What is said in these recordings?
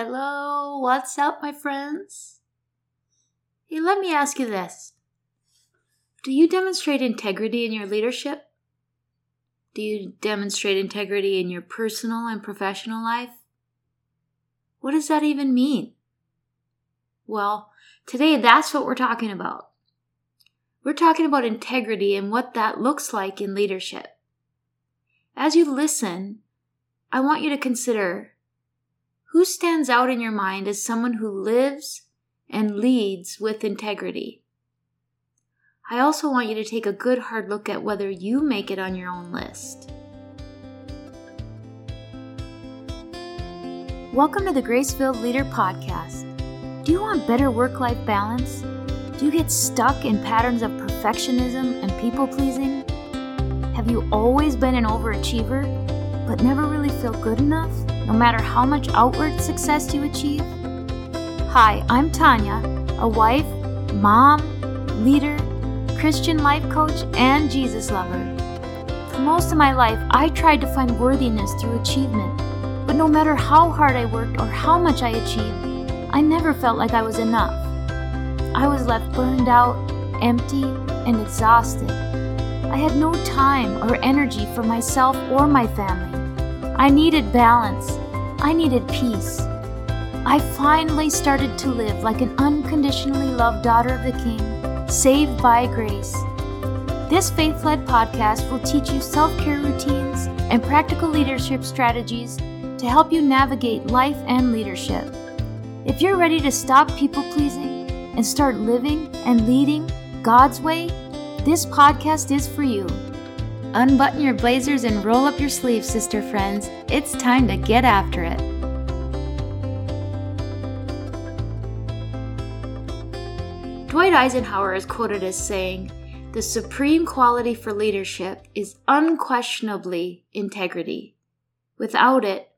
Hello, what's up, my friends? Hey, let me ask you this Do you demonstrate integrity in your leadership? Do you demonstrate integrity in your personal and professional life? What does that even mean? Well, today that's what we're talking about. We're talking about integrity and what that looks like in leadership. As you listen, I want you to consider who stands out in your mind as someone who lives and leads with integrity. I also want you to take a good hard look at whether you make it on your own list. Welcome to the Grace Filled Leader Podcast. Do you want better work life balance? Do you get stuck in patterns of perfectionism and people pleasing? Have you always been an overachiever, but never really feel good enough, no matter how much outward success you achieve? Hi, I'm Tanya, a wife, mom, leader, Christian life coach, and Jesus lover. For most of my life, I tried to find worthiness through achievement, but no matter how hard I worked or how much I achieved, I never felt like I was enough. I was left burned out, empty, and exhausted. I had no time or energy for myself or my family. I needed balance. I needed peace. I finally started to live like an unconditionally loved daughter of the King Saved by Grace. This faith led podcast will teach you self care routines and practical leadership strategies to help you navigate life and leadership. If you're ready to stop people pleasing and start living and leading God's way, this podcast is for you. Unbutton your blazers and roll up your sleeves, sister friends. It's time to get after it. Dwight Eisenhower is quoted as saying, The supreme quality for leadership is unquestionably integrity. Without it,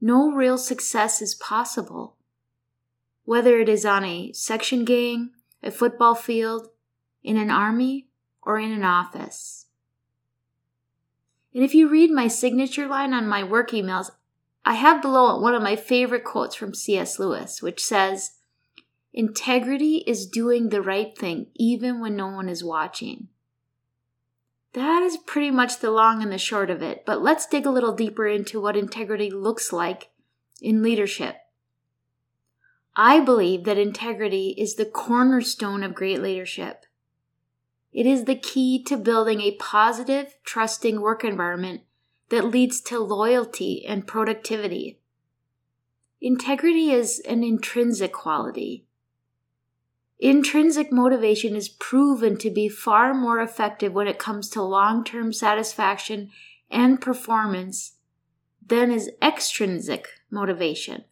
no real success is possible. Whether it is on a section gang, a football field, in an army, or in an office. And if you read my signature line on my work emails, I have below it one of my favorite quotes from C.S. Lewis, which says, Integrity is doing the right thing even when no one is watching. That is pretty much the long and the short of it, but let's dig a little deeper into what integrity looks like in leadership. I believe that integrity is the cornerstone of great leadership. It is the key to building a positive, trusting work environment that leads to loyalty and productivity. Integrity is an intrinsic quality. Intrinsic motivation is proven to be far more effective when it comes to long term satisfaction and performance than is extrinsic motivation.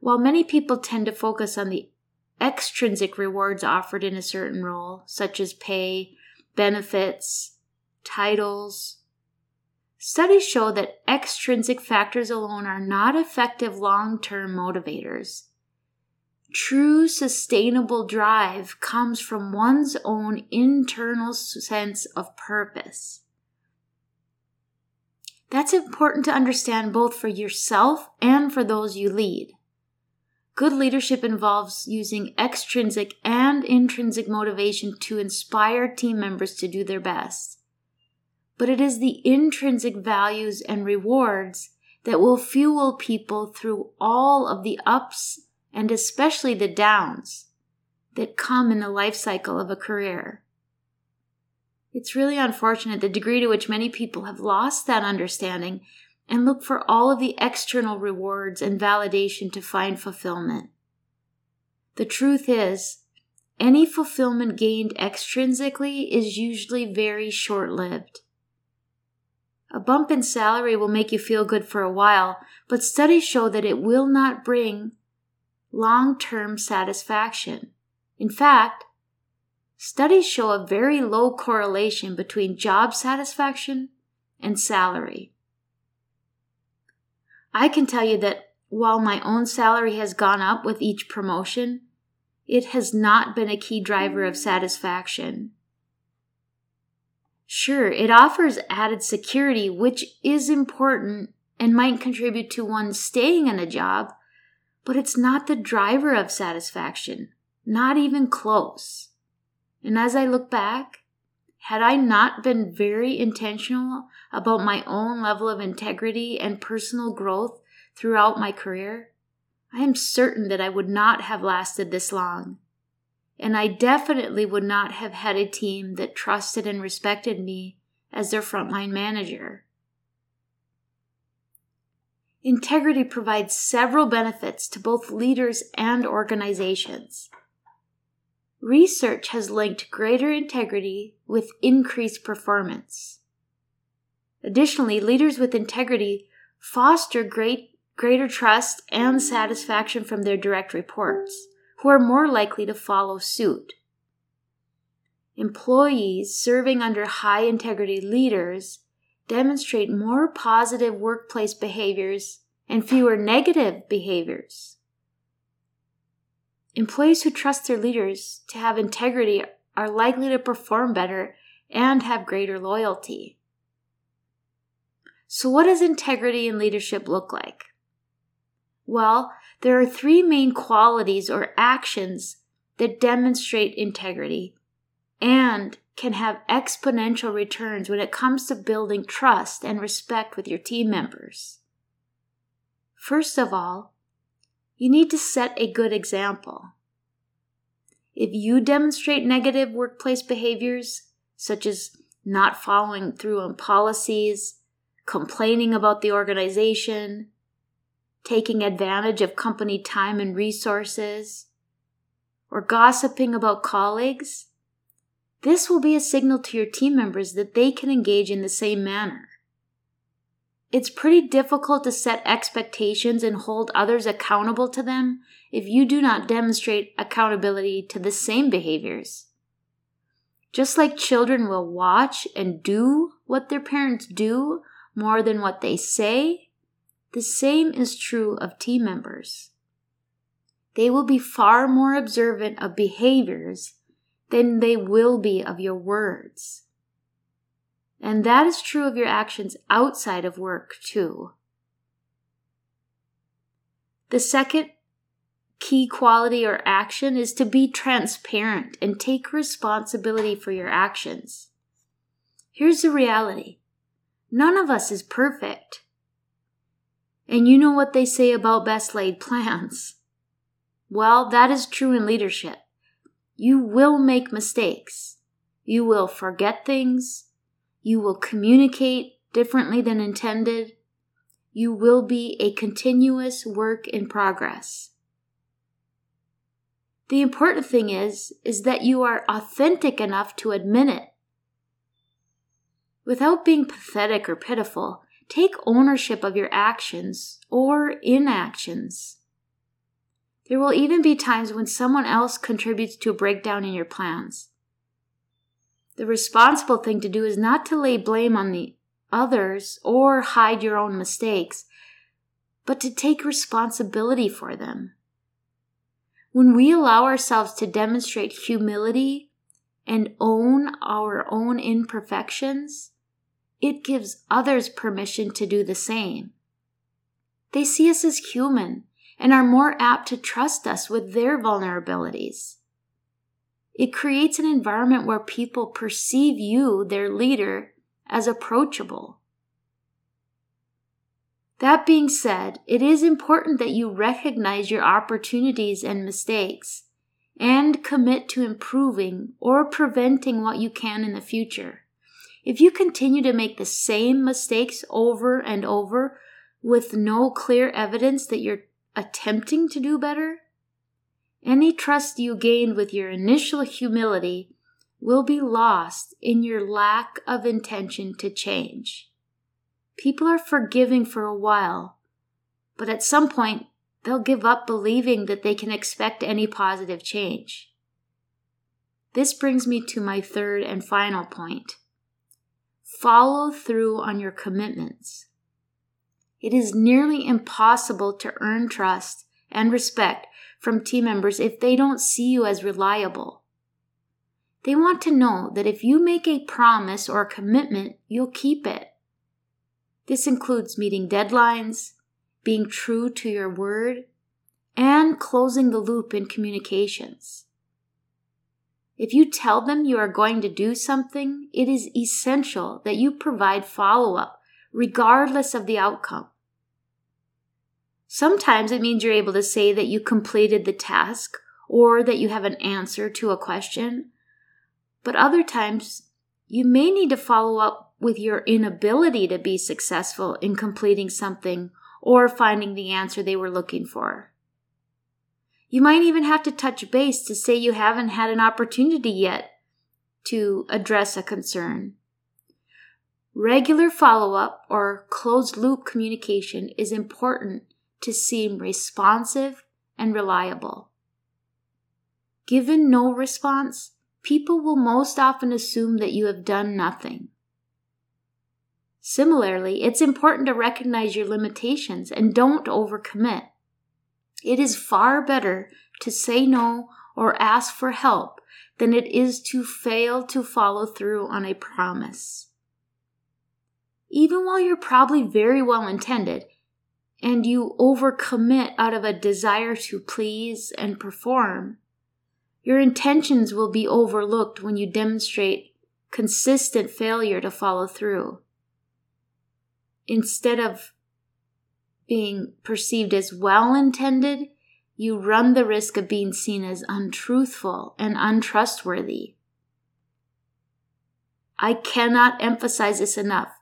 While many people tend to focus on the extrinsic rewards offered in a certain role, such as pay, benefits, titles, studies show that extrinsic factors alone are not effective long term motivators. True sustainable drive comes from one's own internal sense of purpose. That's important to understand both for yourself and for those you lead. Good leadership involves using extrinsic and intrinsic motivation to inspire team members to do their best. But it is the intrinsic values and rewards that will fuel people through all of the ups and especially the downs that come in the life cycle of a career. It's really unfortunate the degree to which many people have lost that understanding and look for all of the external rewards and validation to find fulfillment. The truth is, any fulfillment gained extrinsically is usually very short lived. A bump in salary will make you feel good for a while, but studies show that it will not bring long term satisfaction. In fact, studies show a very low correlation between job satisfaction and salary. I can tell you that while my own salary has gone up with each promotion, it has not been a key driver of satisfaction. Sure, it offers added security, which is important and might contribute to one staying in a job, but it's not the driver of satisfaction, not even close. And as I look back, had I not been very intentional about my own level of integrity and personal growth throughout my career, I am certain that I would not have lasted this long. And I definitely would not have had a team that trusted and respected me as their frontline manager. Integrity provides several benefits to both leaders and organizations. Research has linked greater integrity with increased performance. Additionally, leaders with integrity foster great, greater trust and satisfaction from their direct reports, who are more likely to follow suit. Employees serving under high integrity leaders demonstrate more positive workplace behaviors and fewer negative behaviors. Employees who trust their leaders to have integrity are likely to perform better and have greater loyalty. So, what does integrity in leadership look like? Well, there are three main qualities or actions that demonstrate integrity and can have exponential returns when it comes to building trust and respect with your team members. First of all, you need to set a good example. If you demonstrate negative workplace behaviors, such as not following through on policies, complaining about the organization, taking advantage of company time and resources, or gossiping about colleagues, this will be a signal to your team members that they can engage in the same manner. It's pretty difficult to set expectations and hold others accountable to them if you do not demonstrate accountability to the same behaviors. Just like children will watch and do what their parents do more than what they say, the same is true of team members. They will be far more observant of behaviors than they will be of your words. And that is true of your actions outside of work, too. The second key quality or action is to be transparent and take responsibility for your actions. Here's the reality none of us is perfect. And you know what they say about best laid plans. Well, that is true in leadership. You will make mistakes. You will forget things. You will communicate differently than intended. You will be a continuous work in progress. The important thing is, is that you are authentic enough to admit it. Without being pathetic or pitiful, take ownership of your actions or inactions. There will even be times when someone else contributes to a breakdown in your plans. The responsible thing to do is not to lay blame on the others or hide your own mistakes, but to take responsibility for them. When we allow ourselves to demonstrate humility and own our own imperfections, it gives others permission to do the same. They see us as human and are more apt to trust us with their vulnerabilities. It creates an environment where people perceive you, their leader, as approachable. That being said, it is important that you recognize your opportunities and mistakes and commit to improving or preventing what you can in the future. If you continue to make the same mistakes over and over with no clear evidence that you're attempting to do better, any trust you gained with your initial humility will be lost in your lack of intention to change. People are forgiving for a while, but at some point they'll give up believing that they can expect any positive change. This brings me to my third and final point. Follow through on your commitments. It is nearly impossible to earn trust and respect from team members if they don't see you as reliable. They want to know that if you make a promise or a commitment, you'll keep it. This includes meeting deadlines, being true to your word, and closing the loop in communications. If you tell them you are going to do something, it is essential that you provide follow up, regardless of the outcome. Sometimes it means you're able to say that you completed the task or that you have an answer to a question. But other times, you may need to follow up with your inability to be successful in completing something or finding the answer they were looking for. You might even have to touch base to say you haven't had an opportunity yet to address a concern. Regular follow up or closed loop communication is important to seem responsive and reliable. Given no response, people will most often assume that you have done nothing. Similarly, it's important to recognize your limitations and don't overcommit. It is far better to say no or ask for help than it is to fail to follow through on a promise. Even while you're probably very well intended and you overcommit out of a desire to please and perform, your intentions will be overlooked when you demonstrate consistent failure to follow through. Instead of being perceived as well intended, you run the risk of being seen as untruthful and untrustworthy. I cannot emphasize this enough.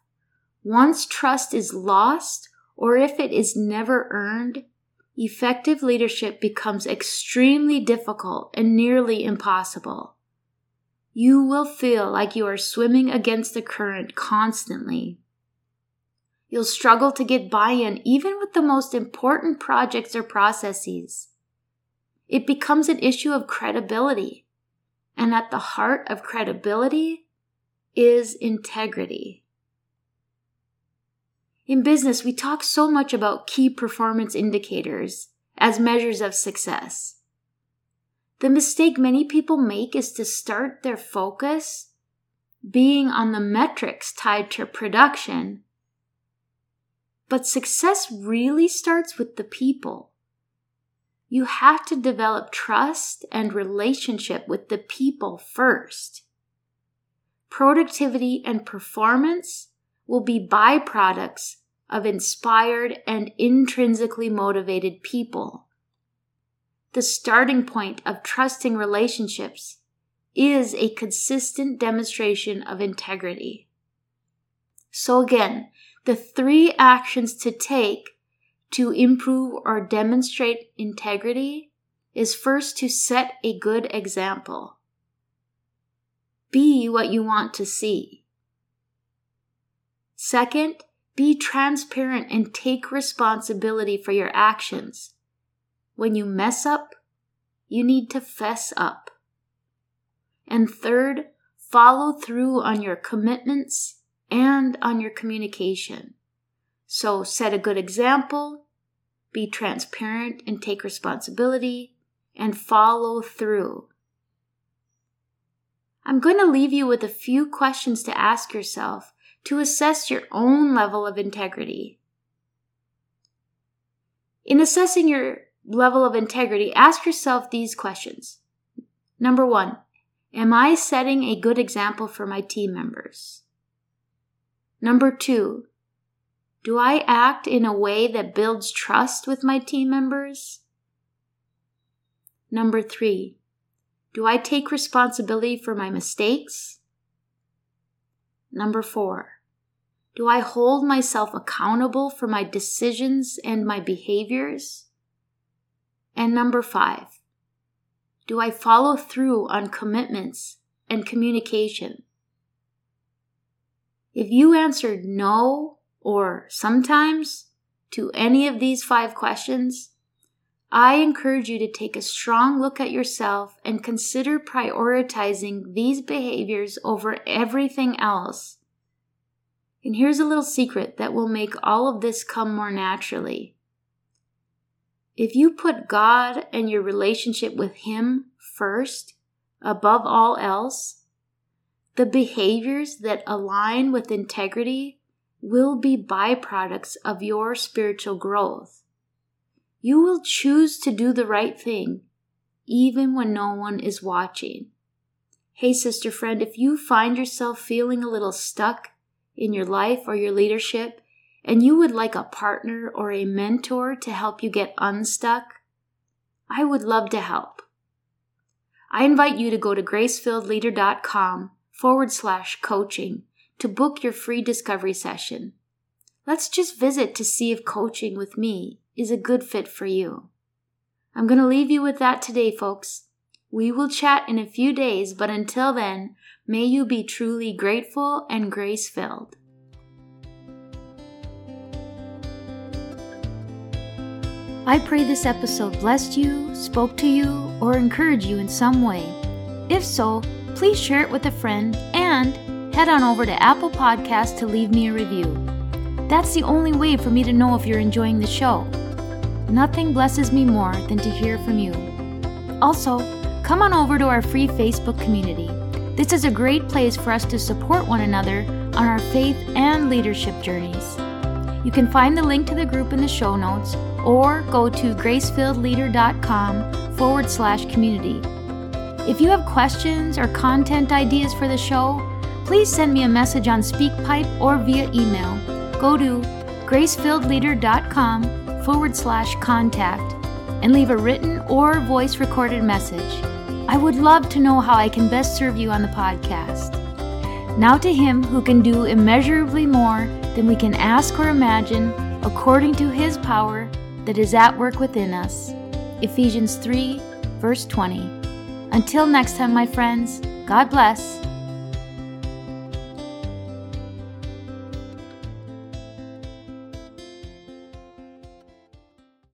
Once trust is lost, or if it is never earned, effective leadership becomes extremely difficult and nearly impossible. You will feel like you are swimming against the current constantly. You'll struggle to get buy in even with the most important projects or processes. It becomes an issue of credibility. And at the heart of credibility is integrity. In business, we talk so much about key performance indicators as measures of success. The mistake many people make is to start their focus being on the metrics tied to production but success really starts with the people. You have to develop trust and relationship with the people first. Productivity and performance will be byproducts of inspired and intrinsically motivated people. The starting point of trusting relationships is a consistent demonstration of integrity. So, again, the three actions to take to improve or demonstrate integrity is first to set a good example. Be what you want to see. Second, be transparent and take responsibility for your actions. When you mess up, you need to fess up. And third, follow through on your commitments and on your communication. So set a good example, be transparent and take responsibility, and follow through. I'm going to leave you with a few questions to ask yourself to assess your own level of integrity. In assessing your level of integrity, ask yourself these questions. Number one, am I setting a good example for my team members? Number two, do I act in a way that builds trust with my team members? Number three, do I take responsibility for my mistakes? Number four, do I hold myself accountable for my decisions and my behaviors? And number five, do I follow through on commitments and communication? If you answered no or sometimes to any of these five questions, I encourage you to take a strong look at yourself and consider prioritizing these behaviors over everything else. And here's a little secret that will make all of this come more naturally. If you put God and your relationship with Him first, above all else, the behaviors that align with integrity will be byproducts of your spiritual growth. You will choose to do the right thing, even when no one is watching. Hey, sister friend, if you find yourself feeling a little stuck in your life or your leadership, and you would like a partner or a mentor to help you get unstuck, I would love to help. I invite you to go to gracefilledleader.com forward slash coaching to book your free discovery session. Let's just visit to see if coaching with me is a good fit for you. I'm going to leave you with that today, folks. We will chat in a few days, but until then, may you be truly grateful and grace filled. I pray this episode blessed you, spoke to you, or encouraged you in some way. If so, please share it with a friend and head on over to Apple Podcasts to leave me a review. That's the only way for me to know if you're enjoying the show. Nothing blesses me more than to hear from you. Also, come on over to our free Facebook community. This is a great place for us to support one another on our faith and leadership journeys. You can find the link to the group in the show notes or go to gracefilledleader.com forward slash community. If you have questions or content ideas for the show, please send me a message on SpeakPipe or via email. Go to gracefilledleader.com forward slash contact and leave a written or voice recorded message. I would love to know how I can best serve you on the podcast. Now to Him who can do immeasurably more than we can ask or imagine, according to His power that is at work within us. Ephesians 3, verse 20. Until next time, my friends, God bless